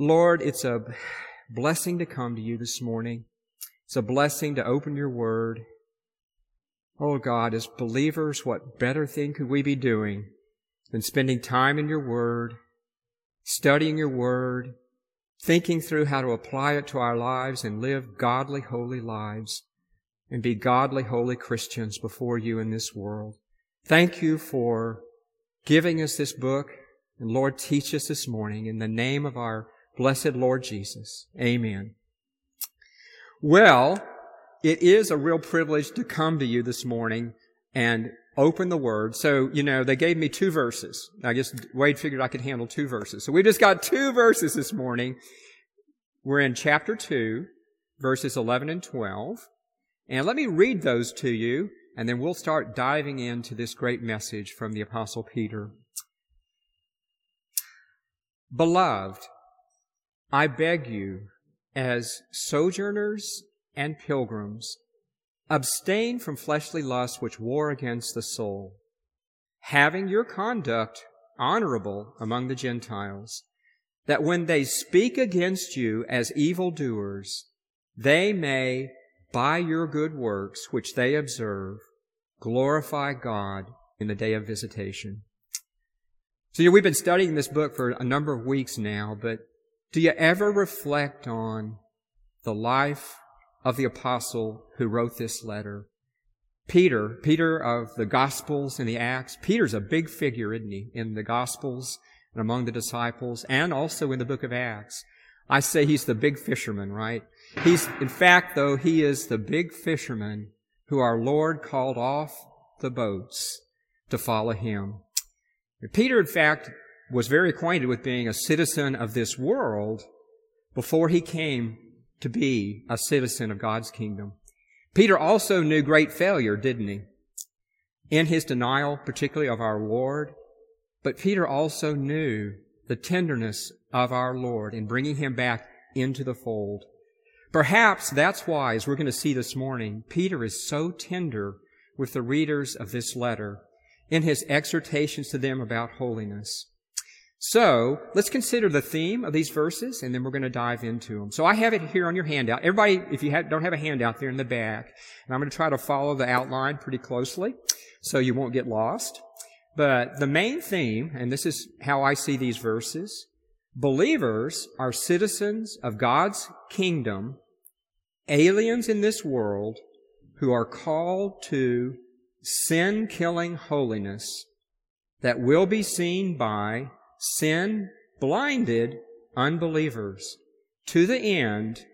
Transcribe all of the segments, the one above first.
Lord, it's a blessing to come to you this morning. It's a blessing to open your word. Oh God, as believers, what better thing could we be doing than spending time in your word, studying your word, thinking through how to apply it to our lives and live godly, holy lives and be godly, holy Christians before you in this world. Thank you for giving us this book. And Lord, teach us this morning in the name of our blessed Lord Jesus. Amen. Well, it is a real privilege to come to you this morning and open the Word. So, you know, they gave me two verses. I guess Wade figured I could handle two verses. So we just got two verses this morning. We're in chapter 2, verses 11 and 12. And let me read those to you, and then we'll start diving into this great message from the Apostle Peter. Beloved, I beg you, as sojourners and pilgrims, abstain from fleshly lusts which war against the soul, having your conduct honorable among the Gentiles, that when they speak against you as evildoers, they may, by your good works which they observe, glorify God in the day of visitation. So, you know, we've been studying this book for a number of weeks now, but do you ever reflect on the life of the apostle who wrote this letter? Peter, Peter of the Gospels and the Acts. Peter's a big figure, isn't he, in the Gospels and among the disciples and also in the book of Acts. I say he's the big fisherman, right? He's, in fact, though, he is the big fisherman who our Lord called off the boats to follow him. Peter, in fact, was very acquainted with being a citizen of this world before he came to be a citizen of God's kingdom. Peter also knew great failure, didn't he? In his denial, particularly of our Lord. But Peter also knew the tenderness of our Lord in bringing him back into the fold. Perhaps that's why, as we're going to see this morning, Peter is so tender with the readers of this letter in his exhortations to them about holiness. So let's consider the theme of these verses and then we're going to dive into them. So I have it here on your handout. Everybody, if you have, don't have a handout there in the back, and I'm going to try to follow the outline pretty closely so you won't get lost. But the main theme, and this is how I see these verses, believers are citizens of God's kingdom, aliens in this world who are called to sin killing holiness that will be seen by sin blinded unbelievers to the end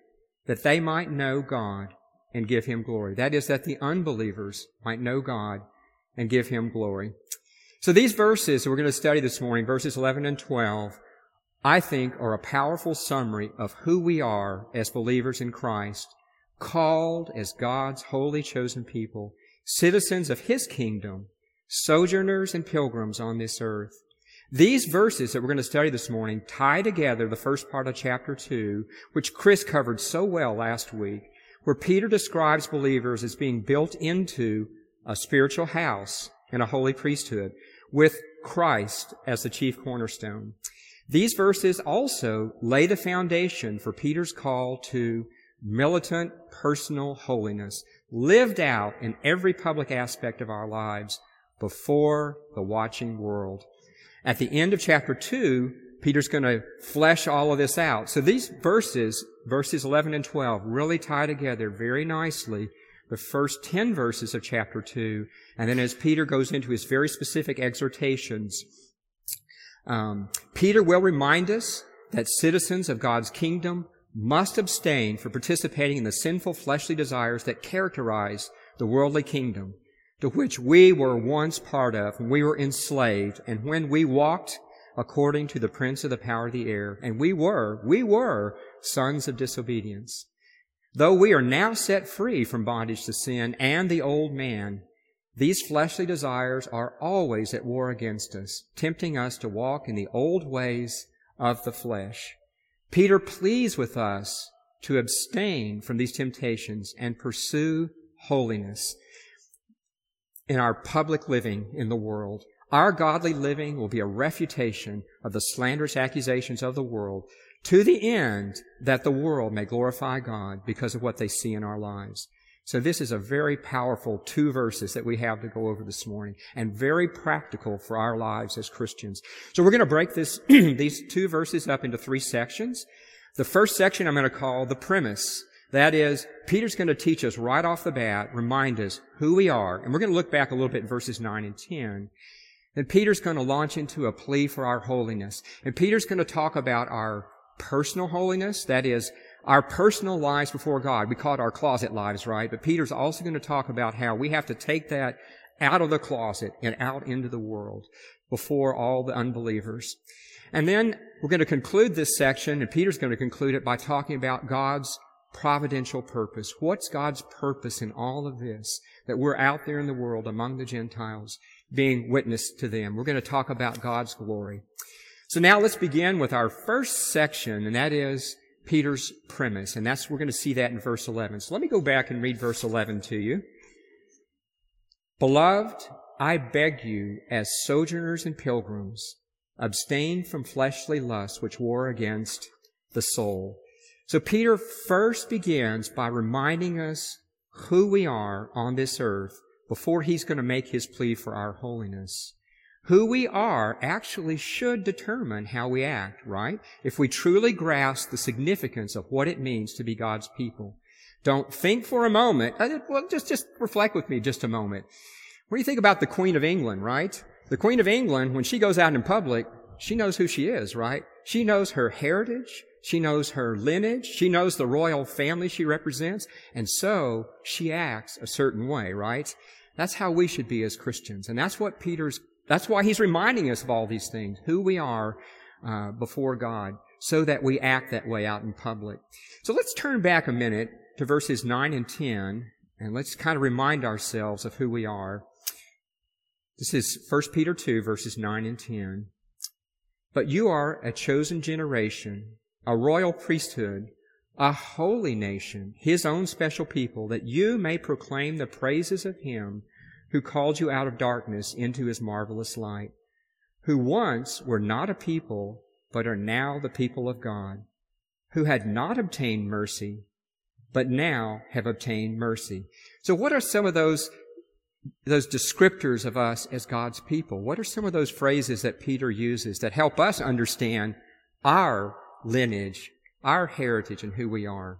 that they might know God and give Him glory. That is, that the unbelievers might know God and give Him glory. So these verses that we're going to study this morning, verses 11 and 12, I think are a powerful summary of who we are as believers in Christ, called as God's holy chosen people, citizens of His kingdom, sojourners and pilgrims on this earth. These verses that we're going to study this morning tie together the first part of chapter 2, which Chris covered so well last week, where Peter describes believers as being built into a spiritual house and a holy priesthood with Christ as the chief cornerstone. These verses also lay the foundation for Peter's call to militant personal holiness, lived out in every public aspect of our lives before the watching world. At the end of chapter 2, Peter's going to flesh all of this out. So these verses, verses 11 and 12, really tie together very nicely the first 10 verses of chapter 2. And then as Peter goes into his very specific exhortations, um, Peter will remind us that citizens of God's kingdom must abstain from participating in the sinful fleshly desires that characterize the worldly kingdom to which we were once part of when we were enslaved and when we walked according to the prince of the power of the air. And we were, we were sons of disobedience. Though we are now set free from bondage to sin and the old man, these fleshly desires are always at war against us, tempting us to walk in the old ways of the flesh. Peter pleads with us to abstain from these temptations and pursue holiness in our public living in the world. Our godly living will be a refutation of the slanderous accusations of the world to the end that the world may glorify God because of what they see in our lives. So this is a very powerful two verses that we have to go over this morning and very practical for our lives as Christians. So we're going to break this, these two verses up into three sections. The first section I'm going to call the premise. That is, Peter's going to teach us right off the bat, remind us who we are. And we're going to look back a little bit in verses 9 and 10. Then Peter's going to launch into a plea for our holiness. And Peter's going to talk about our personal holiness. That is, our personal lives before God. We call it our closet lives, right? But Peter's also going to talk about how we have to take that out of the closet and out into the world before all the unbelievers. And then we're going to conclude this section, and Peter's going to conclude it by talking about God's providential purpose. What's God's purpose in all of this? That we're out there in the world among the Gentiles being witness to them. We're going to talk about God's glory. So now let's begin with our first section, and that is Peter's premise. And that's, we're going to see that in verse 11. So let me go back and read verse 11 to you. Beloved, I beg you, as sojourners and pilgrims, abstain from fleshly lusts which war against the soul. So Peter first begins by reminding us who we are on this earth before he's going to make his plea for our holiness. Who we are actually should determine how we act, right? If we truly grasp the significance of what it means to be God's people. Don't think for a moment, uh, well, just, just reflect with me just a moment. What do you think about the Queen of England, right? The Queen of England, when she goes out in public, she knows who she is, right? She knows her heritage. She knows her lineage. She knows the royal family she represents. And so she acts a certain way, right? That's how we should be as Christians. And that's what Peter's that's why he's reminding us of all these things, who we are uh, before God, so that we act that way out in public. So let's turn back a minute to verses 9 and 10, and let's kind of remind ourselves of who we are. This is 1 Peter 2, verses 9 and 10. But you are a chosen generation, a royal priesthood, a holy nation, his own special people, that you may proclaim the praises of him who called you out of darkness into his marvelous light, who once were not a people, but are now the people of God, who had not obtained mercy, but now have obtained mercy. So what are some of those those descriptors of us as God's people? What are some of those phrases that Peter uses that help us understand our lineage, our heritage, and who we are?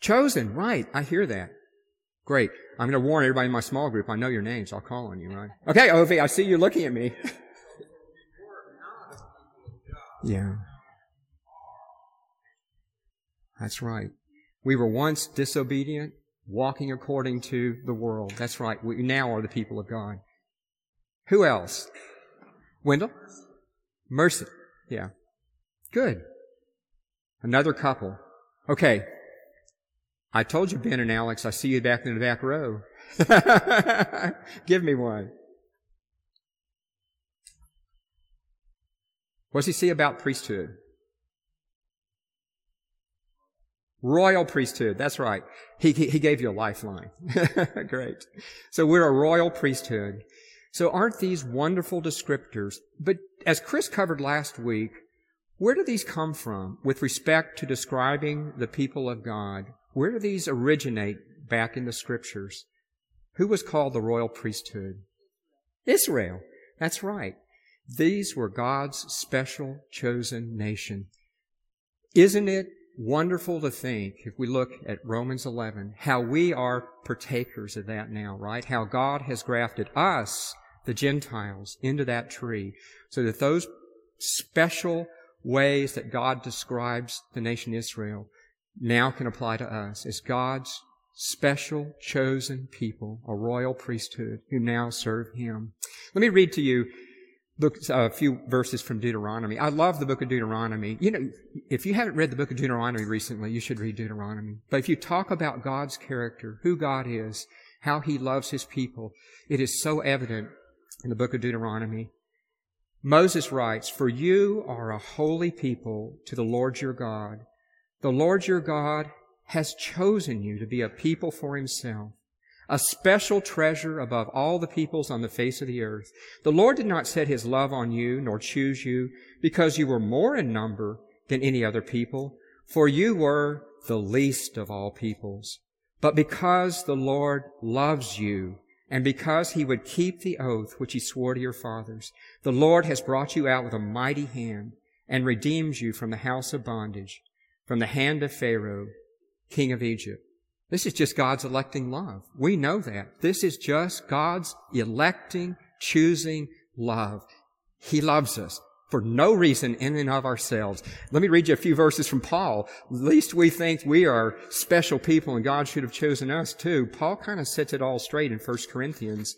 Chosen, right. I hear that. Great. I'm going to warn everybody in my small group. I know your names. I'll call on you, right? Okay, Ovi, I see you looking at me. yeah. That's right. We were once disobedient, walking according to the world. That's right. We now are the people of God. Who else? Wendell? Mercy. Yeah. Good. Another couple. Okay. I told you, Ben and Alex, I see you back in the back row. Give me one. What does he say about priesthood? Royal priesthood. That's right. He, he, he gave you a lifeline. Great. So we're a royal priesthood. So aren't these wonderful descriptors? But as Chris covered last week, where do these come from with respect to describing the people of God? Where do these originate back in the scriptures? Who was called the royal priesthood? Israel. That's right. These were God's special chosen nation. Isn't it wonderful to think, if we look at Romans 11, how we are partakers of that now, right? How God has grafted us, the Gentiles, into that tree so that those special ways that God describes the nation Israel now can apply to us as God's special chosen people, a royal priesthood who now serve Him. Let me read to you uh, a few verses from Deuteronomy. I love the book of Deuteronomy. You know, if you haven't read the book of Deuteronomy recently, you should read Deuteronomy. But if you talk about God's character, who God is, how He loves His people, it is so evident in the book of Deuteronomy. Moses writes, For you are a holy people to the Lord your God. The Lord your God has chosen you to be a people for himself, a special treasure above all the peoples on the face of the earth. The Lord did not set his love on you, nor choose you, because you were more in number than any other people, for you were the least of all peoples. But because the Lord loves you, and because he would keep the oath which he swore to your fathers, the Lord has brought you out with a mighty hand and redeemed you from the house of bondage, from the hand of Pharaoh, king of Egypt. This is just God's electing love. We know that. This is just God's electing, choosing love. He loves us for no reason in and of ourselves. Let me read you a few verses from Paul. Least we think we are special people and God should have chosen us too. Paul kind of sets it all straight in 1 Corinthians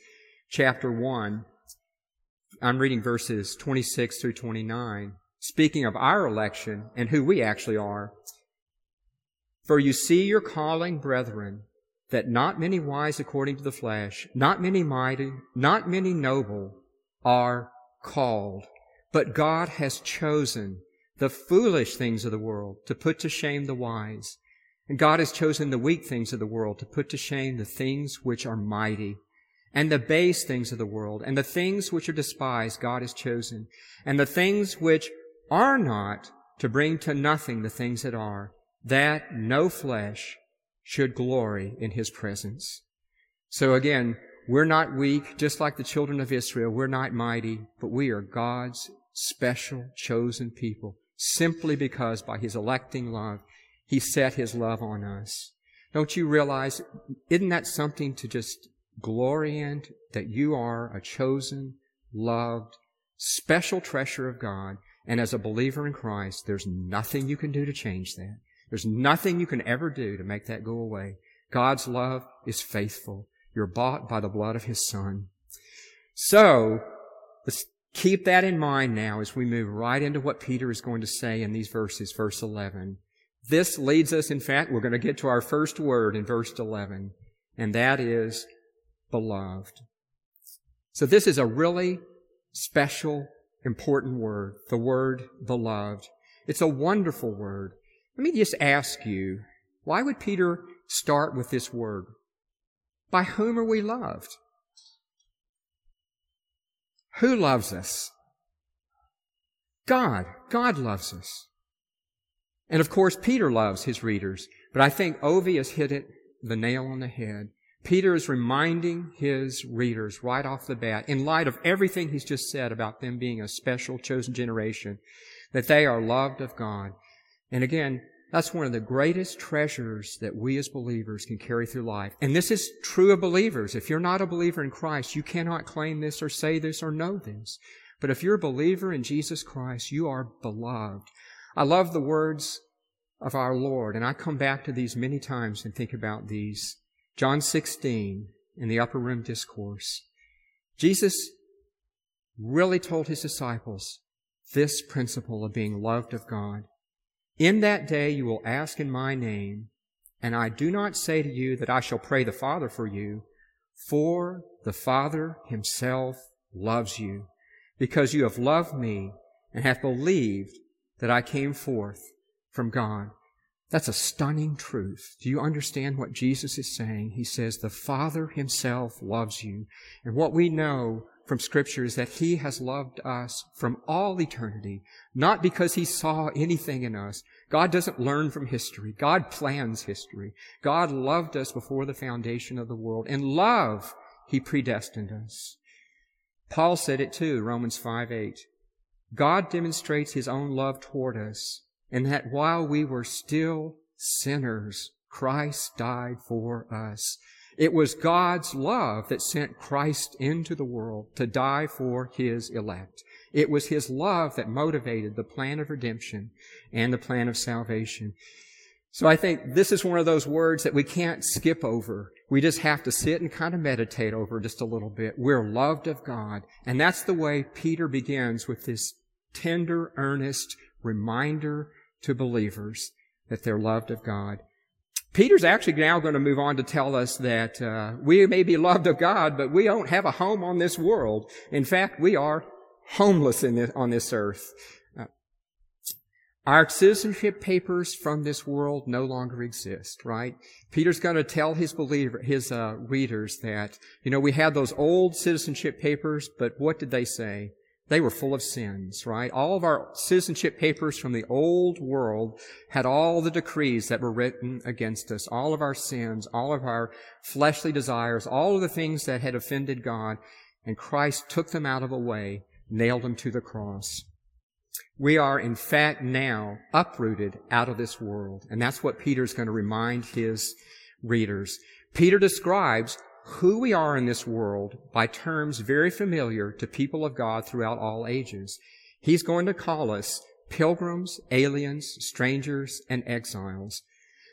chapter 1. I'm reading verses 26 through 29. Speaking of our election and who we actually are. For you see your calling, brethren, that not many wise according to the flesh, not many mighty, not many noble are called. But God has chosen the foolish things of the world to put to shame the wise. And God has chosen the weak things of the world to put to shame the things which are mighty. And the base things of the world and the things which are despised God has chosen. And the things which are not to bring to nothing the things that are that no flesh should glory in his presence. So again, we're not weak, just like the children of Israel. We're not mighty, but we are God's special, chosen people, simply because by his electing love, he set his love on us. Don't you realize, isn't that something to just glory in, that you are a chosen, loved, special treasure of God, and as a believer in Christ, there's nothing you can do to change that. There's nothing you can ever do to make that go away. God's love is faithful. You're bought by the blood of His Son. So, let's keep that in mind now as we move right into what Peter is going to say in these verses, verse 11. This leads us, in fact, we're going to get to our first word in verse 11, and that is beloved. So this is a really special, important word, the word beloved. It's a wonderful word. Let me just ask you, why would Peter start with this word? By whom are we loved? Who loves us? God. God loves us. And of course, Peter loves his readers, but I think Ovi has hit it the nail on the head. Peter is reminding his readers right off the bat, in light of everything he's just said about them being a special chosen generation, that they are loved of God. And again, that's one of the greatest treasures that we as believers can carry through life. And this is true of believers. If you're not a believer in Christ, you cannot claim this or say this or know this. But if you're a believer in Jesus Christ, you are beloved. I love the words of our Lord, and I come back to these many times and think about these. John 16 in the upper room discourse. Jesus really told his disciples this principle of being loved of God. In that day you will ask in my name, and I do not say to you that I shall pray the Father for you, for the Father himself loves you, because you have loved me and have believed that I came forth from God. That's a stunning truth. Do you understand what Jesus is saying? He says, the Father himself loves you. And what we know from scripture is that he has loved us from all eternity, not because he saw anything in us. God doesn't learn from history. God plans history. God loved us before the foundation of the world. In love, he predestined us. Paul said it too, Romans 5 8. God demonstrates his own love toward us in that while we were still sinners, Christ died for us. It was God's love that sent Christ into the world to die for His elect. It was His love that motivated the plan of redemption and the plan of salvation. So I think this is one of those words that we can't skip over. We just have to sit and kind of meditate over just a little bit. We're loved of God. And that's the way Peter begins with this tender, earnest reminder to believers that they're loved of God. Peter's actually now going to move on to tell us that uh, we may be loved of God, but we don't have a home on this world. In fact, we are homeless this, on this earth. Uh, Our citizenship papers from this world no longer exist, right? Peter's going to tell his believer, his uh, readers that, you know, we had those old citizenship papers, but what did they say? They were full of sins, right? All of our citizenship papers from the old world had all the decrees that were written against us, all of our sins, all of our fleshly desires, all of the things that had offended God, and Christ took them out of the way, nailed them to the cross. We are, in fact, now uprooted out of this world. And that's what Peter's going to remind his readers. Peter describes who we are in this world by terms very familiar to people of God throughout all ages. He's going to call us pilgrims, aliens, strangers, and exiles.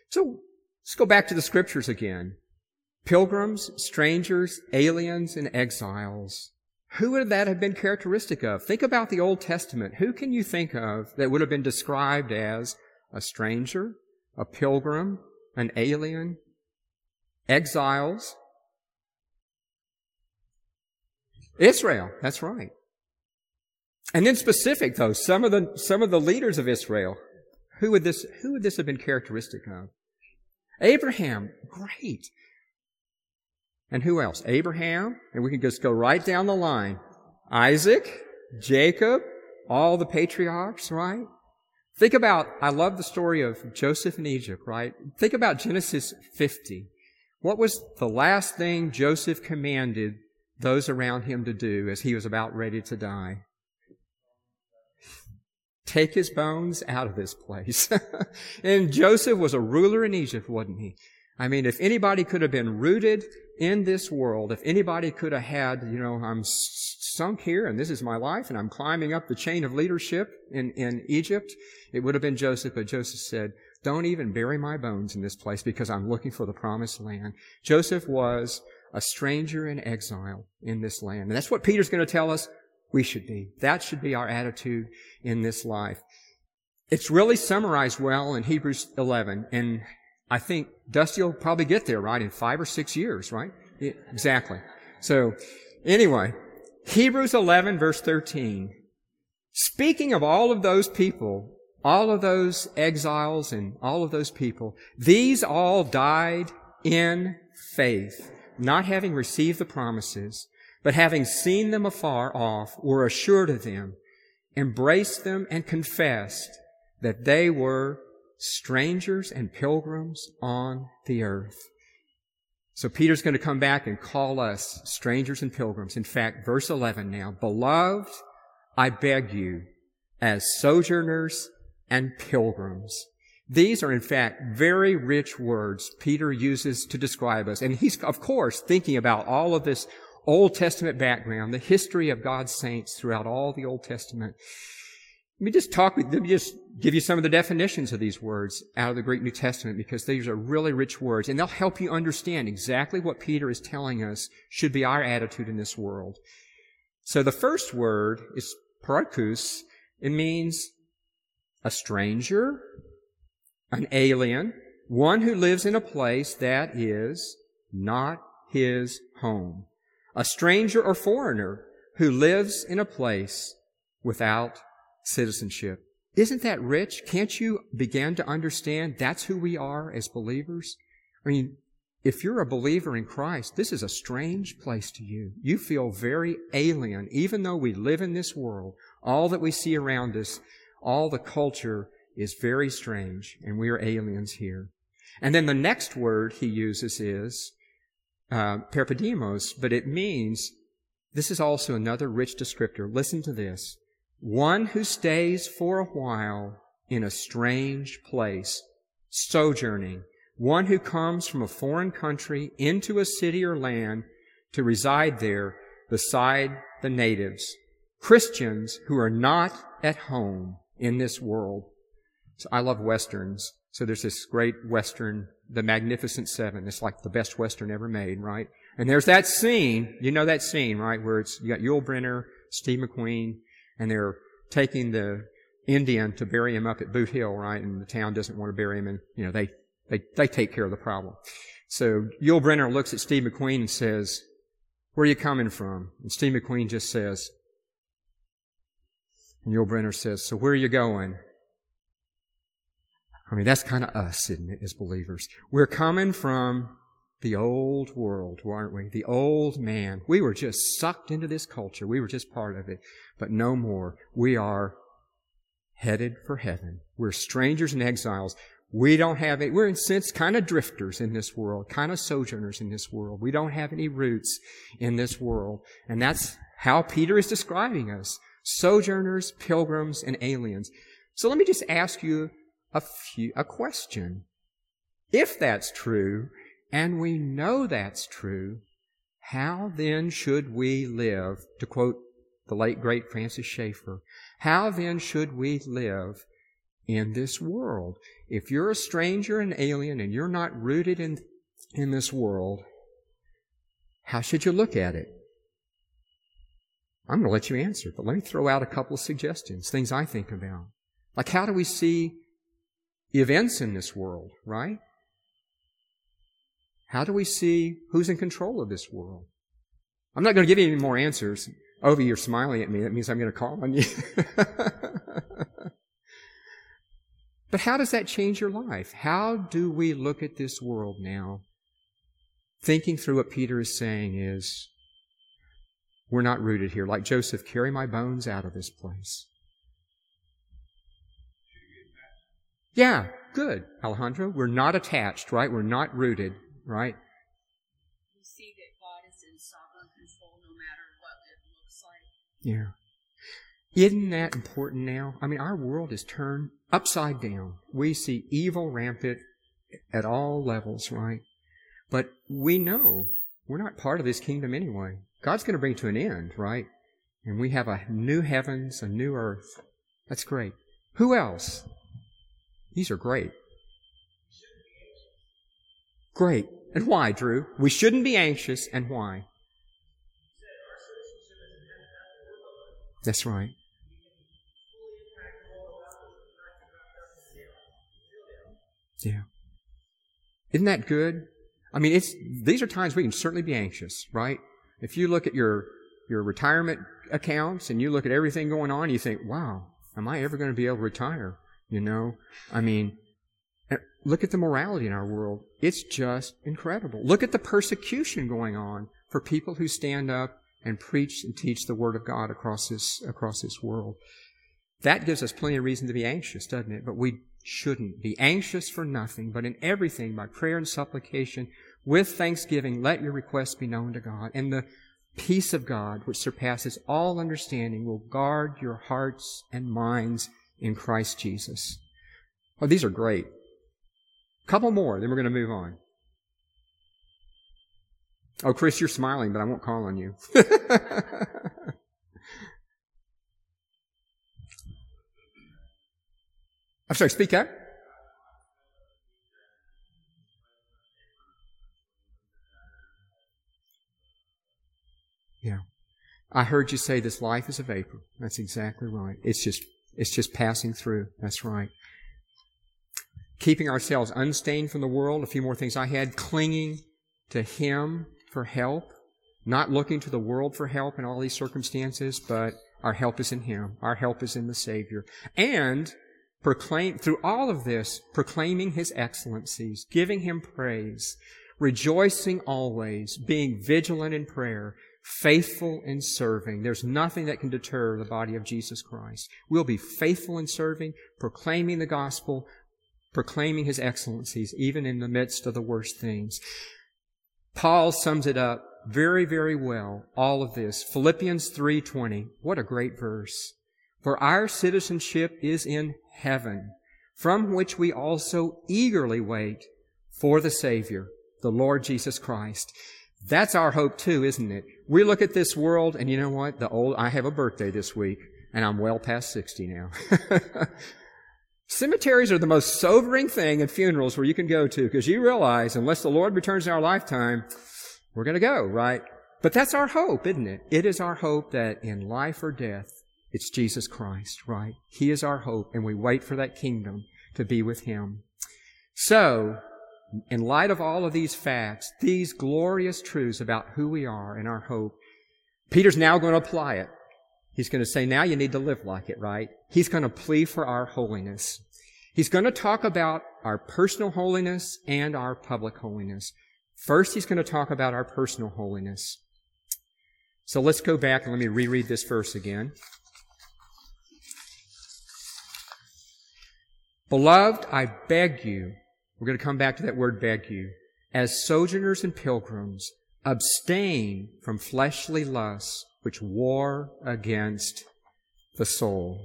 So let's go back to the scriptures again. Pilgrims, strangers, aliens, and exiles. Who would that have been characteristic of? Think about the Old Testament. Who can you think of that would have been described as a stranger, a pilgrim, an alien, exiles? Israel, that's right. And then specific though, some of the, some of the leaders of Israel, who would this, who would this have been characteristic of? Abraham, great. And who else? Abraham, and we can just go right down the line. Isaac, Jacob, all the patriarchs, right? Think about, I love the story of Joseph in Egypt, right? Think about Genesis 50. What was the last thing Joseph commanded those around him to do as he was about ready to die? Take his bones out of this place. and Joseph was a ruler in Egypt, wasn't he? I mean, if anybody could have been rooted in this world, if anybody could have had, you know, I'm sunk here and this is my life and I'm climbing up the chain of leadership in, in Egypt, it would have been Joseph, but Joseph said, don't even bury my bones in this place because I'm looking for the promised land. Joseph was a stranger and exile in this land. And that's what Peter's going to tell us we should be. That should be our attitude in this life. It's really summarized well in Hebrews 11. And I think Dusty will probably get there, right, in five or six years, right? Yeah, exactly. So, anyway, Hebrews 11 verse 13. Speaking of all of those people, all of those exiles and all of those people, these all died in faith, not having received the promises, but having seen them afar off, were assured of them, embraced them, and confessed that they were strangers and pilgrims on the earth. So Peter's going to come back and call us strangers and pilgrims. In fact, verse 11 now, beloved, I beg you, as sojourners and pilgrims. These are in fact very rich words Peter uses to describe us. And he's, of course, thinking about all of this Old Testament background, the history of God's saints throughout all the Old Testament. Let me just talk with, let me just give you some of the definitions of these words out of the Greek New Testament because these are really rich words and they'll help you understand exactly what Peter is telling us should be our attitude in this world. So the first word is paroikos. It means a stranger, an alien, one who lives in a place that is not his home. A stranger or foreigner who lives in a place without citizenship. Isn't that rich? Can't you begin to understand that's who we are as believers? I mean, if you're a believer in Christ, this is a strange place to you. You feel very alien, even though we live in this world. All that we see around us, all the culture is very strange, and we are aliens here. And then the next word he uses is uh, but it means this is also another rich descriptor. Listen to this one who stays for a while in a strange place, sojourning, one who comes from a foreign country into a city or land to reside there beside the natives, Christians who are not at home in this world. So I love westerns. So there's this great western, The Magnificent Seven. It's like the best western ever made, right? And there's that scene, you know that scene, right, where it's, you got Yul Brynner, Steve McQueen, and they're taking the Indian to bury him up at Boot Hill, right? And the town doesn't want to bury him, and you know they they they take care of the problem. So Yul Brynner looks at Steve McQueen and says, "Where are you coming from?" And Steve McQueen just says, and Yul Brynner says, "So where are you going?" I mean, that's kind of us, isn't it, as believers? We're coming from the old world, aren't we? The old man. We were just sucked into this culture. We were just part of it. But no more. We are headed for heaven. We're strangers and exiles. We don't have it. We're in a sense kind of drifters in this world, kind of sojourners in this world. We don't have any roots in this world. And that's how Peter is describing us. Sojourners, pilgrims, and aliens. So let me just ask you a few, a question. If that's true, and we know that's true, how then should we live? To quote the late great Francis Schaeffer, how then should we live in this world? If you're a stranger and alien and you're not rooted in, in this world, how should you look at it? I'm going to let you answer, but let me throw out a couple of suggestions, things I think about. Like, how do we see events in this world, right? How do we see who's in control of this world? I'm not going to give you any more answers. Ovi, you're smiling at me. That means I'm going to call on you. but how does that change your life? How do we look at this world now? Thinking through what Peter is saying is, we're not rooted here. Like Joseph, carry my bones out of this place. Yeah, good, Alejandro. We're not attached, right? We're not rooted, right? You see that God is in sovereign control no matter what it looks like. Yeah. Isn't that important now? I mean, our world is turned upside down. We see evil rampant at all levels, right? But we know we're not part of this kingdom anyway. God's going to bring to an end, right? And we have a new heavens, a new earth. That's great. Who else? These are great. Great. And why, Drew? We shouldn't be anxious, and why? That's right. Yeah. Isn't that good? I mean, it's, these are times we can certainly be anxious, right? If you look at your, your retirement accounts and you look at everything going on, you think, wow, am I ever going to be able to retire? You know, I mean, eh, look at the morality in our world. It's just incredible. Look at the persecution going on for people who stand up and preach and teach the Word of God across this, across this world. That gives us plenty of reason to be anxious, doesn't it? But we shouldn't be anxious for nothing, but in everything by prayer and supplication with thanksgiving, let your requests be known to God. And the peace of God, which surpasses all understanding, will guard your hearts and minds in Christ Jesus. Oh, these are great. A couple more, then we're going to move on. Oh, Chris, you're smiling, but I won't call on you. I'm sorry, speak up. Yeah. I heard you say this life is a vapor. That's exactly right. It's just it's just passing through. That's right. Keeping ourselves unstained from the world. A few more things I had. Clinging to Him for help. Not looking to the world for help in all these circumstances, but our help is in Him. Our help is in the Savior. And proclaim, through all of this, proclaiming His excellencies, giving Him praise, rejoicing always, being vigilant in prayer, faithful in serving. There's nothing that can deter the body of Jesus Christ. We'll be faithful in serving, proclaiming the gospel, proclaiming his excellencies, even in the midst of the worst things. Paul sums it up very, very well, all of this. Philippians 3.20. What a great verse. For our citizenship is in heaven, from which we also eagerly wait for the Savior, the Lord Jesus Christ. That's our hope too, isn't it? We look at this world and you know what? The old, I have a birthday this week and I'm well past 60 now. Cemeteries are the most sobering thing at funerals where you can go to because you realize unless the Lord returns in our lifetime, we're going to go, right? But that's our hope, isn't it? It is our hope that in life or death, it's Jesus Christ, right? He is our hope and we wait for that kingdom to be with Him. So, in light of all of these facts, these glorious truths about who we are and our hope, Peter's now going to apply it. He's going to say, now you need to live like it, right? He's going to plea for our holiness. He's going to talk about our personal holiness and our public holiness. First, he's going to talk about our personal holiness. So let's go back and let me reread this verse again. Beloved, I beg you, we're going to come back to that word beg you, as sojourners and pilgrims, abstain from fleshly lusts which war against the soul.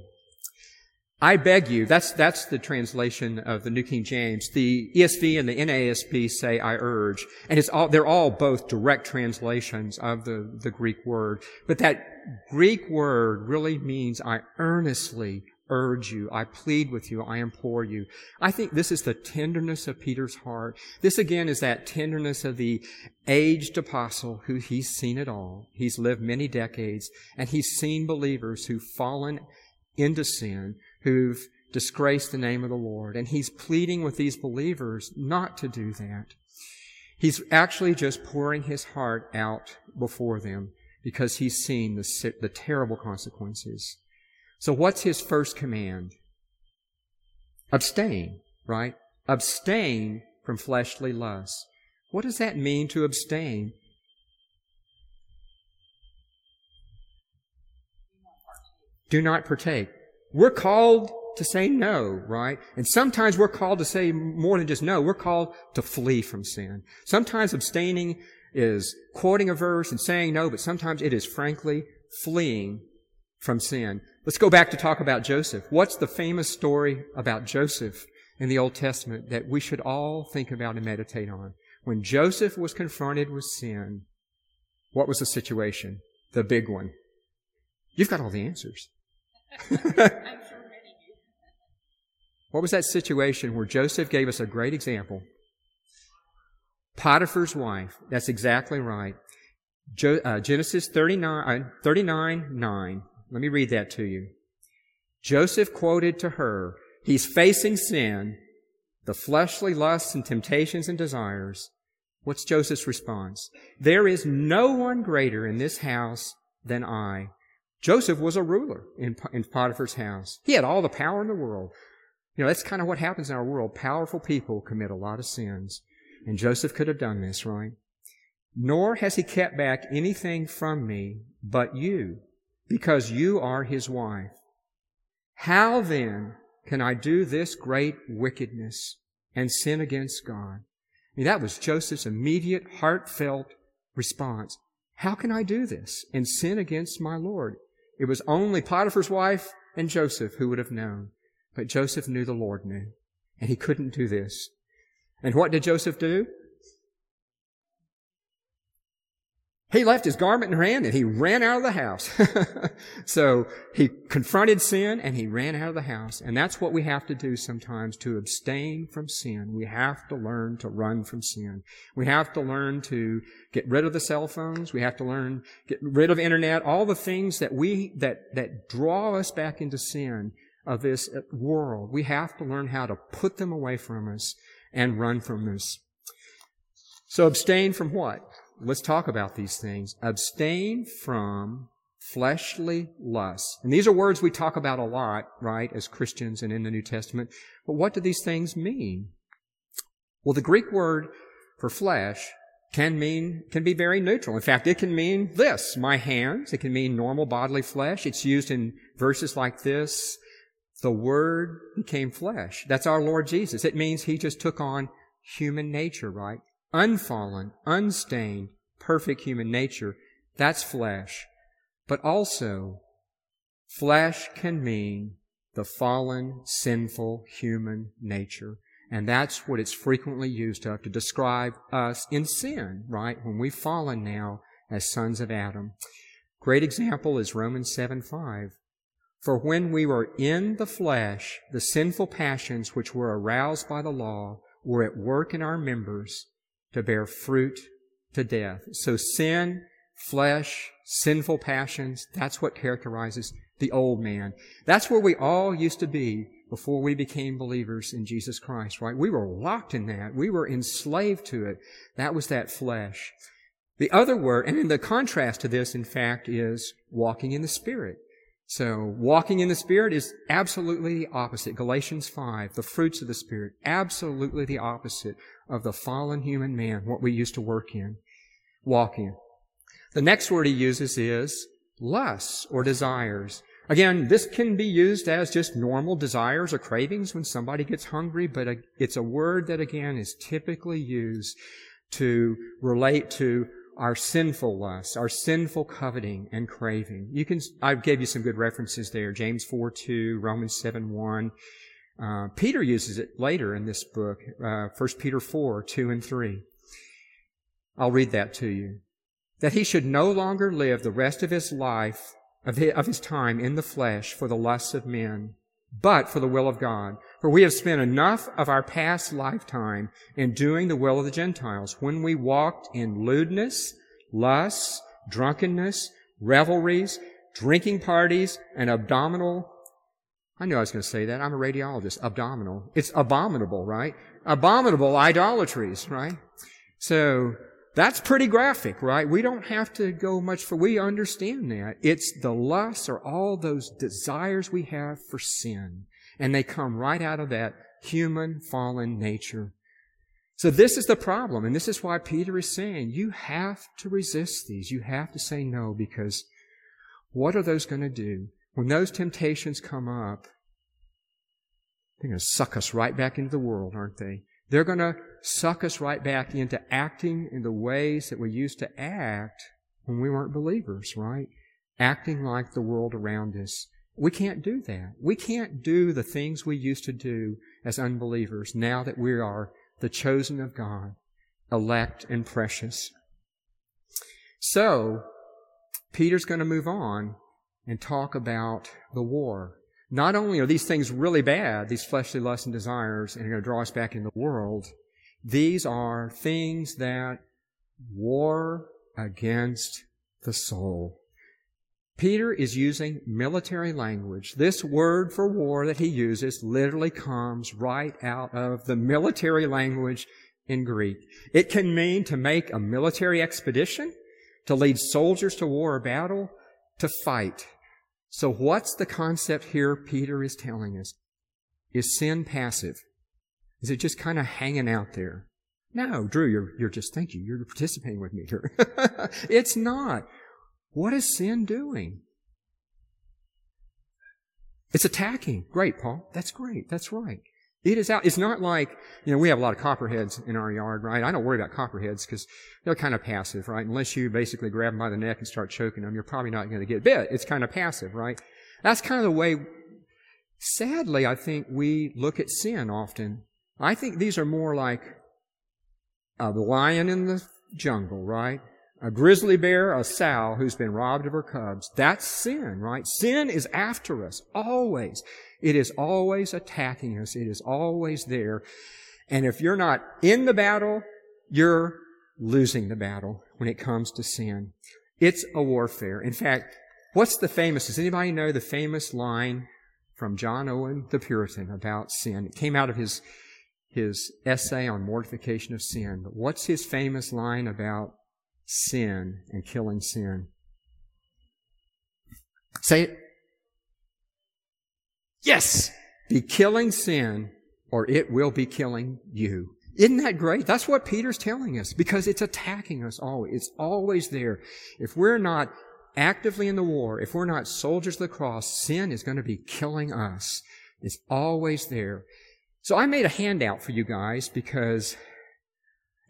I beg you, that's, that's the translation of the New King James. The ESV and the NASB say I urge. And it's all, they're all both direct translations of the, the Greek word. But that Greek word really means I earnestly urge you. I plead with you. I implore you. I think this is the tenderness of Peter's heart. This again is that tenderness of the aged apostle who he's seen it all. He's lived many decades and he's seen believers who've fallen into sin who've disgraced the name of the Lord. And he's pleading with these believers not to do that. He's actually just pouring his heart out before them because he's seen the, the terrible consequences. So what's his first command? Abstain, right? Abstain from fleshly lusts. What does that mean to abstain? Do not partake. We're called to say no, right? And sometimes we're called to say more than just no. We're called to flee from sin. Sometimes abstaining is quoting a verse and saying no, but sometimes it is frankly fleeing from sin. Let's go back to talk about Joseph. What's the famous story about Joseph in the Old Testament that we should all think about and meditate on? When Joseph was confronted with sin, what was the situation? The big one. You've got all the answers. what was that situation where Joseph gave us a great example? Potiphar's wife. That's exactly right. Uh, Genesis 39, uh, 39, 9. Let me read that to you. Joseph quoted to her, he's facing sin, the fleshly lusts and temptations and desires. What's Joseph's response? There is no one greater in this house than I. Joseph was a ruler in, in Potiphar's house. He had all the power in the world. You know, that's kind of what happens in our world. Powerful people commit a lot of sins. And Joseph could have done this, right? Nor has he kept back anything from me but you, because you are his wife. How then can I do this great wickedness and sin against God? I mean, that was Joseph's immediate, heartfelt response. How can I do this and sin against my Lord? It was only Potiphar's wife and Joseph who would have known. But Joseph knew the Lord knew. And he couldn't do this. And what did Joseph do? He left his garment in her hand and he ran out of the house. so he confronted sin and he ran out of the house. And that's what we have to do sometimes to abstain from sin. We have to learn to run from sin. We have to learn to get rid of the cell phones. We have to learn, get rid of internet, all the things that we, that, that draw us back into sin of this uh, world. We have to learn how to put them away from us and run from this. So abstain from what? Let's talk about these things. Abstain from fleshly lusts. And these are words we talk about a lot, right, as Christians and in the New Testament. But what do these things mean? Well, the Greek word for flesh can mean, can be very neutral. In fact, it can mean this, my hands. It can mean normal bodily flesh. It's used in verses like this. The Word became flesh. That's our Lord Jesus. It means He just took on human nature, right? Unfallen, unstained, perfect human nature. That's flesh. But also, flesh can mean the fallen, sinful human nature. And that's what it's frequently used of to describe us in sin, right? When we've fallen now as sons of Adam. Great example is Romans 7 5. For when we were in the flesh, the sinful passions which were aroused by the law were at work in our members to bear fruit to death. So sin, flesh, sinful passions, that's what characterizes the old man. That's where we all used to be before we became believers in Jesus Christ, right? We were locked in that. We were enslaved to it. That was that flesh. The other word, and in the contrast to this, in fact, is walking in the Spirit. So walking in the Spirit is absolutely the opposite. Galatians 5, the fruits of the Spirit, absolutely the opposite of the fallen human man, what we used to work in, walk in. The next word he uses is lusts or desires. Again, this can be used as just normal desires or cravings when somebody gets hungry, but uh, it's a word that again is typically used to relate to our sinful lusts, our sinful coveting and craving. You can, I gave you some good references there. James 4 2, Romans 7 1. Uh, Peter uses it later in this book, uh, 1 Peter 4 2 and 3. I'll read that to you. That he should no longer live the rest of his life, of his time in the flesh for the lusts of men, but for the will of God. For we have spent enough of our past lifetime in doing the will of the Gentiles when we walked in lewdness, lusts, drunkenness, revelries, drinking parties, and abdominal. I knew I was going to say that. I'm a radiologist. Abdominal. It's abominable, right? Abominable idolatries, right? So that's pretty graphic, right? We don't have to go much for, we understand that. It's the lusts or all those desires we have for sin. And they come right out of that human fallen nature. So this is the problem. And this is why Peter is saying you have to resist these. You have to say no because what are those going to do? When those temptations come up, they're going to suck us right back into the world, aren't they? They're going to suck us right back into acting in the ways that we used to act when we weren't believers, right? Acting like the world around us. We can't do that. We can't do the things we used to do as unbelievers now that we are the chosen of God, elect and precious. So, Peter's going to move on and talk about the war. Not only are these things really bad, these fleshly lusts and desires, and are going to draw us back in the world, these are things that war against the soul. Peter is using military language. This word for war that he uses literally comes right out of the military language in Greek. It can mean to make a military expedition, to lead soldiers to war or battle, to fight. So what's the concept here Peter is telling us? Is sin passive? Is it just kind of hanging out there? No, Drew, you're, you're just thinking. You're participating with me here. it's not. What is sin doing? It's attacking. Great, Paul. That's great. That's right. It is out. It's not like, you know, we have a lot of copperheads in our yard, right? I don't worry about copperheads because they're kind of passive, right? Unless you basically grab them by the neck and start choking them, you're probably not going to get bit. It's kind of passive, right? That's kind of the way, sadly, I think we look at sin often. I think these are more like a lion in the jungle, right? A grizzly bear, a sow who's been robbed of her cubs. That's sin, right? Sin is after us, always. It is always attacking us. It is always there. And if you're not in the battle, you're losing the battle when it comes to sin. It's a warfare. In fact, what's the famous, does anybody know the famous line from John Owen the Puritan about sin? It came out of his, his essay on mortification of sin. But what's his famous line about sin and killing sin. Say it. Yes! Be killing sin or it will be killing you. Isn't that great? That's what Peter's telling us because it's attacking us always. It's always there. If we're not actively in the war, if we're not soldiers of the cross, sin is going to be killing us. It's always there. So I made a handout for you guys because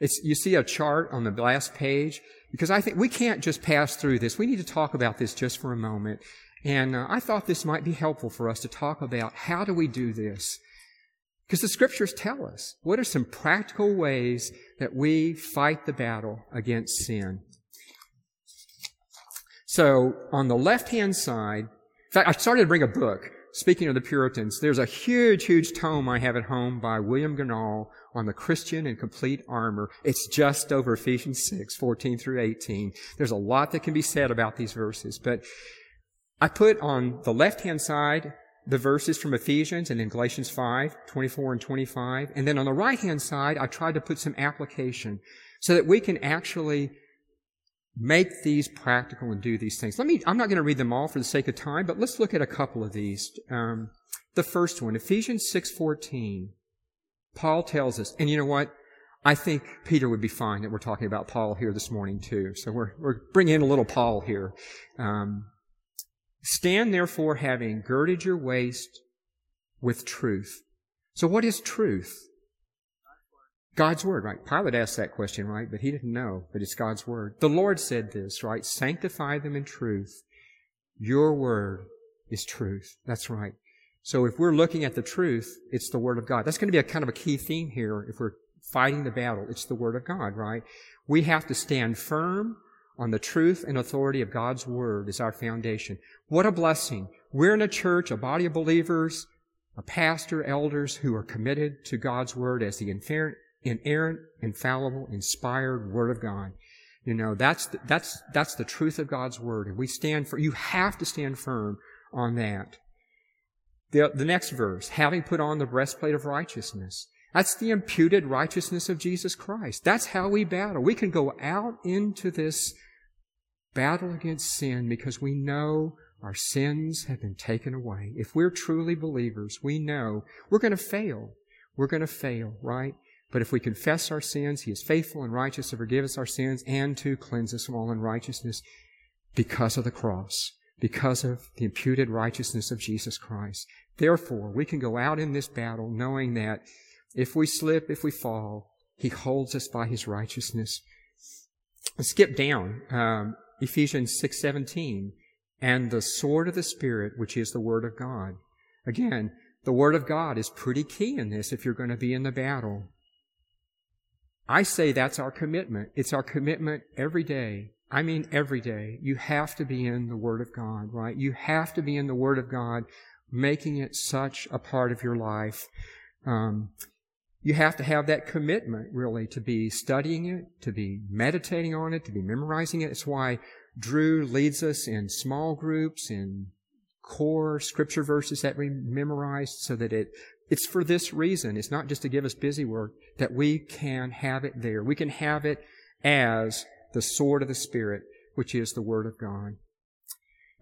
it's, you see a chart on the last page because I think we can't just pass through this. We need to talk about this just for a moment. And uh, I thought this might be helpful for us to talk about how do we do this? Because the scriptures tell us what are some practical ways that we fight the battle against sin. So on the left hand side, in fact, I started to bring a book. Speaking of the Puritans, there's a huge, huge tome I have at home by William Gurnall on the Christian and complete armor. It's just over Ephesians 6, 14 through 18. There's a lot that can be said about these verses, but I put on the left-hand side the verses from Ephesians and then Galatians 5, 24 and 25. And then on the right-hand side, I tried to put some application so that we can actually make these practical and do these things. Let me, I'm not going to read them all for the sake of time, but let's look at a couple of these. Um, the first one, Ephesians 6.14. Paul tells us, and you know what? I think Peter would be fine that we're talking about Paul here this morning too. So we're, we're bringing in a little Paul here. Um, Stand therefore having girded your waist with truth. So what is truth? God's word, right? Pilate asked that question, right? But he didn't know, but it's God's word. The Lord said this, right? Sanctify them in truth. Your word is truth. That's right. So if we're looking at the truth, it's the word of God. That's going to be a kind of a key theme here if we're fighting the battle. It's the word of God, right? We have to stand firm on the truth and authority of God's word as our foundation. What a blessing. We're in a church, a body of believers, a pastor, elders who are committed to God's word as the inerrant, infallible, inspired Word of God. You know, that's, the, that's, that's the truth of God's Word. And we stand for, you have to stand firm on that. The, the next verse, having put on the breastplate of righteousness. That's the imputed righteousness of Jesus Christ. That's how we battle. We can go out into this battle against sin because we know our sins have been taken away. If we're truly believers, we know we're going to fail. We're going to fail, right? But if we confess our sins, He is faithful and righteous to forgive us our sins and to cleanse us from all unrighteousness because of the cross, because of the imputed righteousness of Jesus Christ. Therefore, we can go out in this battle knowing that if we slip, if we fall, He holds us by His righteousness. Skip down. Um, Ephesians 6:17 and the sword of the spirit which is the word of God. Again, the word of God is pretty key in this if you're going to be in the battle. I say that's our commitment. It's our commitment every day. I mean, every day. You have to be in the Word of God, right? You have to be in the Word of God, making it such a part of your life. Um, you have to have that commitment, really, to be studying it, to be meditating on it, to be memorizing it. It's why Drew leads us in small groups, in core scripture verses that we memorize so that it it's for this reason. It's not just to give us busy work, that we can have it there. We can have it as the sword of the Spirit, which is the Word of God.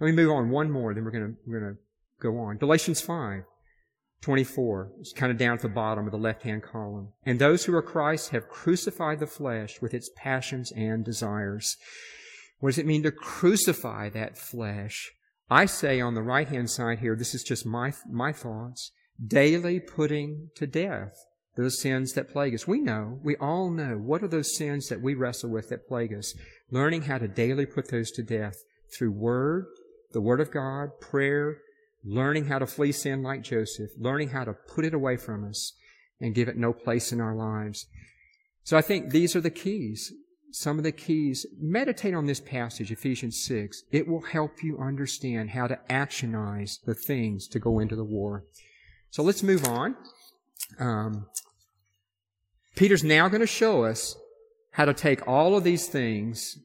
Let me move on one more, then we're going to, we're to go on. Galatians 5, 24. It's kind of down at the bottom of the left-hand column. And those who are Christ have crucified the flesh with its passions and desires. What does it mean to crucify that flesh? I say on the right-hand side here, this is just my, my thoughts daily putting to death those sins that plague us. We know, we all know, what are those sins that we wrestle with that plague us? Learning how to daily put those to death through Word, the Word of God, prayer, learning how to flee sin like Joseph, learning how to put it away from us and give it no place in our lives. So I think these are the keys. Some of the keys. Meditate on this passage, Ephesians 6. It will help you understand how to actionize the things to go into the war. So let's move on. Um, Peter's now going to show us how to take all of these things,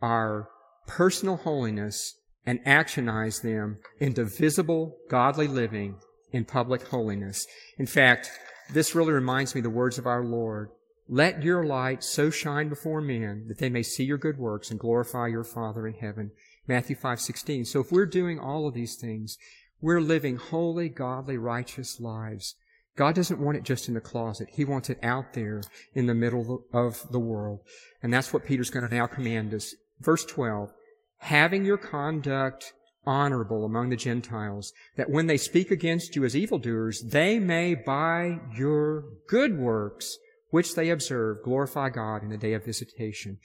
our personal holiness, and actionize them into visible, godly living in public holiness. In fact, this really reminds me of the words of our Lord. Let your light so shine before men that they may see your good works and glorify your Father in heaven. Matthew 5:16. So if we're doing all of these things, we're living holy, godly, righteous lives. God doesn't want it just in the closet. He wants it out there in the middle of the world. And that's what Peter's going to now command us. Verse 12, having your conduct honorable among the Gentiles, that when they speak against you as evildoers, they may by your good works, which they observe, glorify God in the day of visitation.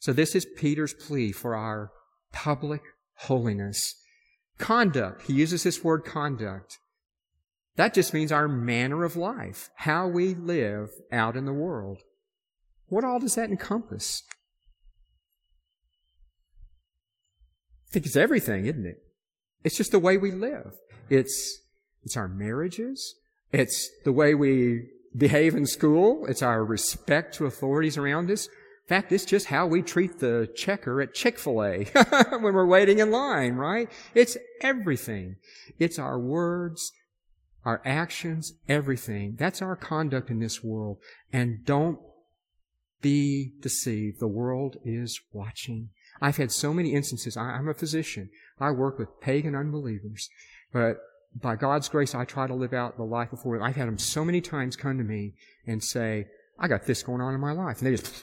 So this is Peter's plea for our public holiness. Conduct. He uses this word conduct. That just means our manner of life, how we live out in the world. What all does that encompass? I think it's everything, isn't it? It's just the way we live. It's, it's our marriages. It's the way we behave in school. It's our respect to authorities around us fact, it's just how we treat the checker at Chick-fil-A when we're waiting in line, right? It's everything. It's our words, our actions, everything. That's our conduct in this world. And don't be deceived. The world is watching. I've had so many instances. I, I'm a physician. I work with pagan unbelievers, but by God's grace, I try to live out the life before. I've had them so many times come to me and say, I got this going on in my life. And they just,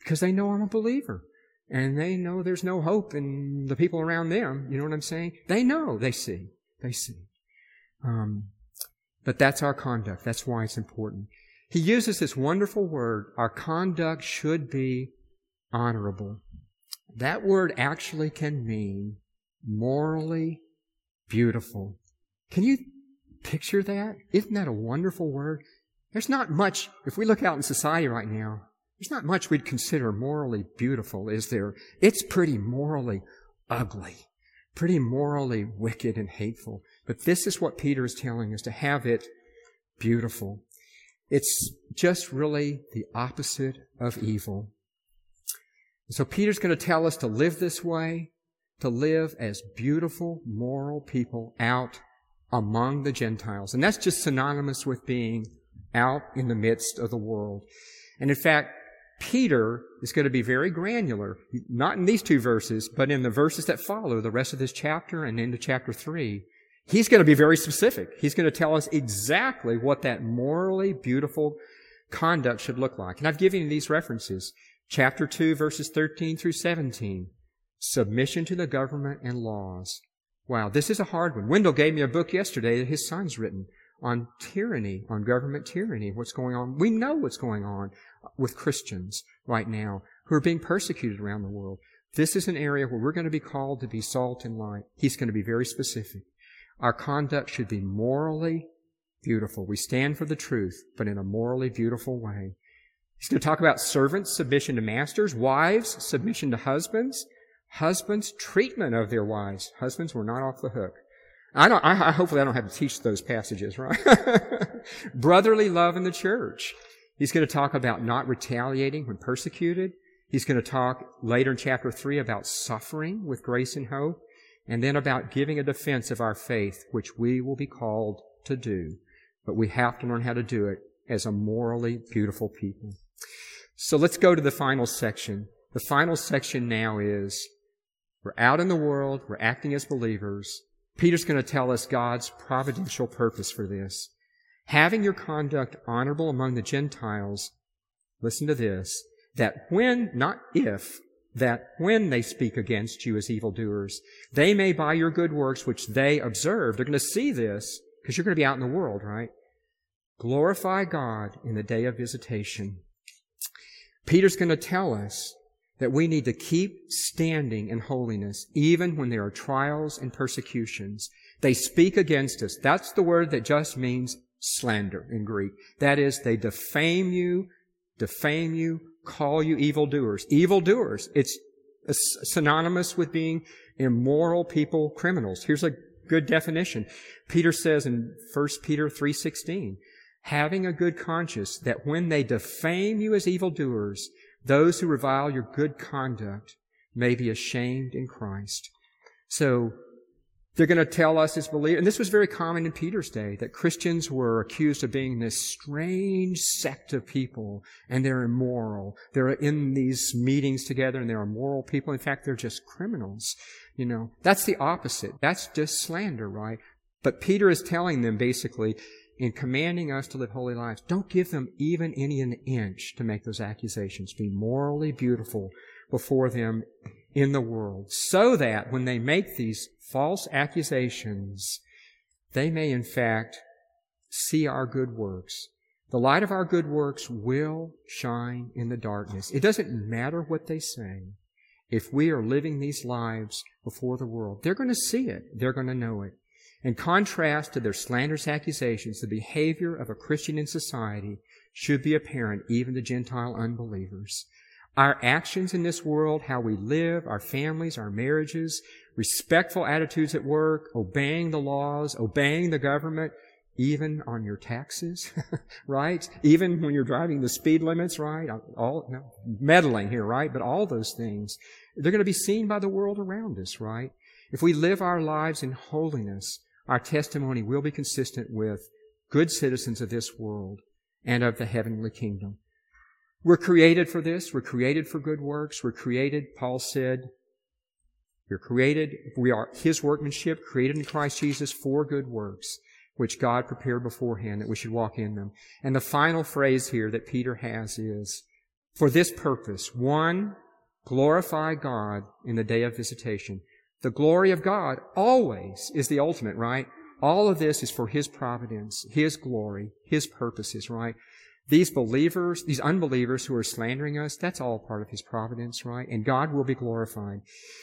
because they know I'm a believer. And they know there's no hope in the people around them. You know what I'm saying? They know. They see. They see. Um, but that's our conduct. That's why it's important. He uses this wonderful word. Our conduct should be honorable. That word actually can mean morally beautiful. Can you picture that? Isn't that a wonderful word? There's not much, if we look out in society right now, there's not much we'd consider morally beautiful, is there? It's pretty morally ugly, pretty morally wicked and hateful. But this is what Peter is telling us to have it beautiful. It's just really the opposite of evil. So Peter's going to tell us to live this way, to live as beautiful, moral people out among the Gentiles. And that's just synonymous with being out in the midst of the world. And in fact, Peter is going to be very granular, not in these two verses, but in the verses that follow, the rest of this chapter and into chapter three. He's going to be very specific. He's going to tell us exactly what that morally beautiful conduct should look like. And I've given you these references. Chapter 2, verses 13 through 17. Submission to the government and laws. Wow, this is a hard one. Wendell gave me a book yesterday that his son's written on tyranny, on government tyranny, what's going on. We know what's going on with Christians right now who are being persecuted around the world. This is an area where we're going to be called to be salt and light. He's going to be very specific. Our conduct should be morally beautiful. We stand for the truth, but in a morally beautiful way. He's going to talk about servants, submission to masters, wives, submission to husbands, husbands' treatment of their wives. Husbands were not off the hook. I don't, I, hopefully I don't have to teach those passages, right? Brotherly love in the church. He's going to talk about not retaliating when persecuted. He's going to talk later in chapter three about suffering with grace and hope, and then about giving a defense of our faith, which we will be called to do. But we have to learn how to do it as a morally beautiful people. So let's go to the final section. The final section now is we're out in the world, we're acting as believers, Peter's going to tell us God's providential purpose for this. Having your conduct honorable among the Gentiles, listen to this, that when, not if, that when they speak against you as evildoers, they may by your good works which they observe, they're going to see this, because you're going to be out in the world, right? Glorify God in the day of visitation. Peter's going to tell us that we need to keep standing in holiness even when there are trials and persecutions. They speak against us. That's the word that just means slander in Greek. That is, they defame you, defame you, call you evildoers. Evildoers. It's synonymous with being immoral people, criminals. Here's a good definition. Peter says in 1 Peter 3:16, having a good conscience that when they defame you as evildoers, those who revile your good conduct may be ashamed in Christ. So they're going to tell us as believers, and this was very common in Peter's day, that Christians were accused of being this strange sect of people, and they're immoral. They're in these meetings together, and they're immoral people. In fact, they're just criminals. You know, that's the opposite. That's just slander, right? But Peter is telling them basically, in commanding us to live holy lives, don't give them even any an inch to make those accusations. Be morally beautiful before them in the world, so that when they make these false accusations, they may in fact see our good works. The light of our good works will shine in the darkness. It doesn't matter what they say. If we are living these lives before the world, they're going to see it. They're going to know it. In contrast to their slanderous accusations, the behavior of a Christian in society should be apparent even to Gentile unbelievers. Our actions in this world, how we live, our families, our marriages, respectful attitudes at work, obeying the laws, obeying the government, even on your taxes, right? Even when you're driving the speed limits, right? All, no, meddling here, right? But all those things, they're going to be seen by the world around us, right? If we live our lives in holiness, our testimony will be consistent with good citizens of this world and of the heavenly kingdom. We're created for this. We're created for good works. We're created, Paul said, we're created, we are His workmanship, created in Christ Jesus for good works, which God prepared beforehand that we should walk in them. And the final phrase here that Peter has is, for this purpose, one, glorify God in the day of visitation. The glory of God always is the ultimate, right? All of this is for His providence, His glory, His purposes, right? These believers, these unbelievers who are slandering us, that's all part of His providence, right? And God will be glorified.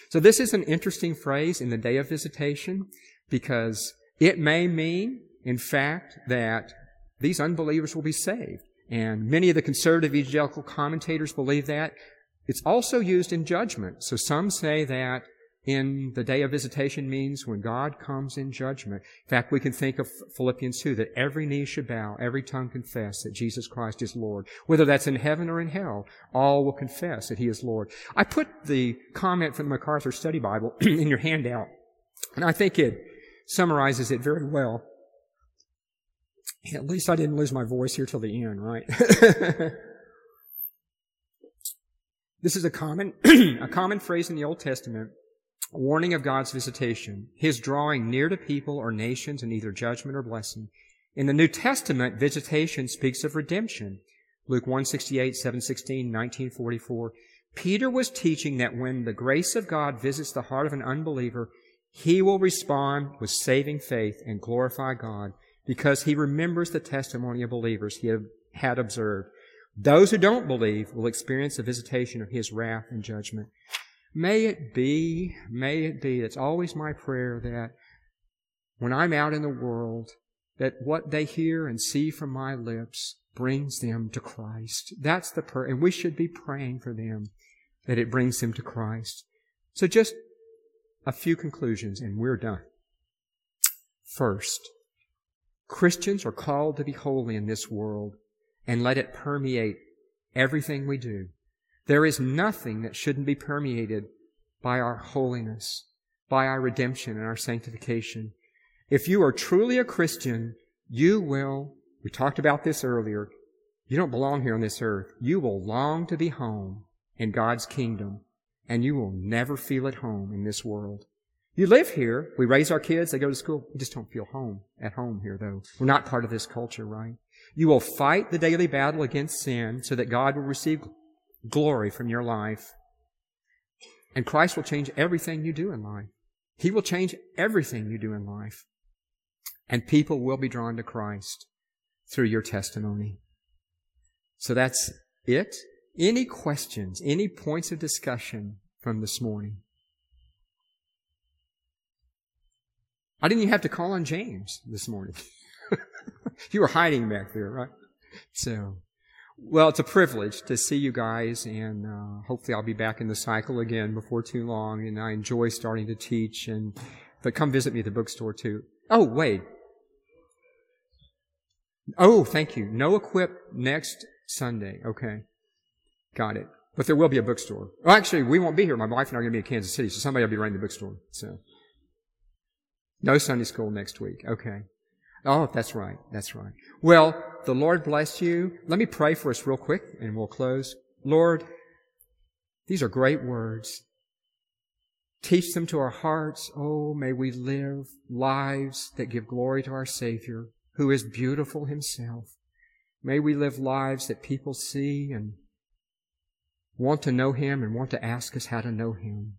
So this is an interesting phrase in the day of visitation because it may mean, in fact, that these unbelievers will be saved. And many of the conservative evangelical commentators believe that. It's also used in judgment. So some say that in the day of visitation means when God comes in judgment. In fact, we can think of Philippians 2 that every knee should bow, every tongue confess that Jesus Christ is Lord. Whether that's in heaven or in hell, all will confess that He is Lord. I put the comment from the MacArthur Study Bible in your handout, and I think it summarizes it very well. At least I didn't lose my voice here till the end, right? this is a common, a common phrase in the Old Testament warning of God's visitation, His drawing near to people or nations in either judgment or blessing. In the New Testament, visitation speaks of redemption. Luke 168, 716, 1944. Peter was teaching that when the grace of God visits the heart of an unbeliever, he will respond with saving faith and glorify God because he remembers the testimony of believers he had observed. Those who don't believe will experience the visitation of his wrath and judgment. May it be, may it be, it's always my prayer that when I'm out in the world, that what they hear and see from my lips brings them to Christ. That's the prayer, and we should be praying for them that it brings them to Christ. So just a few conclusions and we're done. First, Christians are called to be holy in this world and let it permeate everything we do. There is nothing that shouldn't be permeated by our holiness, by our redemption and our sanctification. If you are truly a Christian, you will, we talked about this earlier, you don't belong here on this earth. You will long to be home in God's kingdom, and you will never feel at home in this world. You live here. We raise our kids. They go to school. We just don't feel home at home here, though. We're not part of this culture, right? You will fight the daily battle against sin so that God will receive glory from your life. And Christ will change everything you do in life. He will change everything you do in life. And people will be drawn to Christ through your testimony. So that's it. Any questions, any points of discussion from this morning? I didn't even have to call on James this morning. you were hiding back there, right? So, well, it's a privilege to see you guys, and uh, hopefully I'll be back in the cycle again before too long. And I enjoy starting to teach. And but come visit me at the bookstore too. Oh, wait. Oh, thank you. No equip next Sunday. Okay, got it. But there will be a bookstore. Well, actually, we won't be here. My wife and I are going to be in Kansas City, so somebody will be running the bookstore. So, no Sunday school next week. Okay. Oh, that's right. That's right. Well, the Lord bless you. Let me pray for us real quick and we'll close. Lord, these are great words. Teach them to our hearts. Oh, may we live lives that give glory to our Savior, who is beautiful himself. May we live lives that people see and want to know Him and want to ask us how to know Him.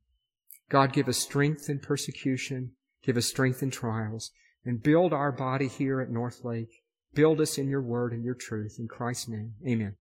God, give us strength in persecution. Give us strength in trials and build our body here at North Lake. Build us in your word and your truth. In Christ's name, amen.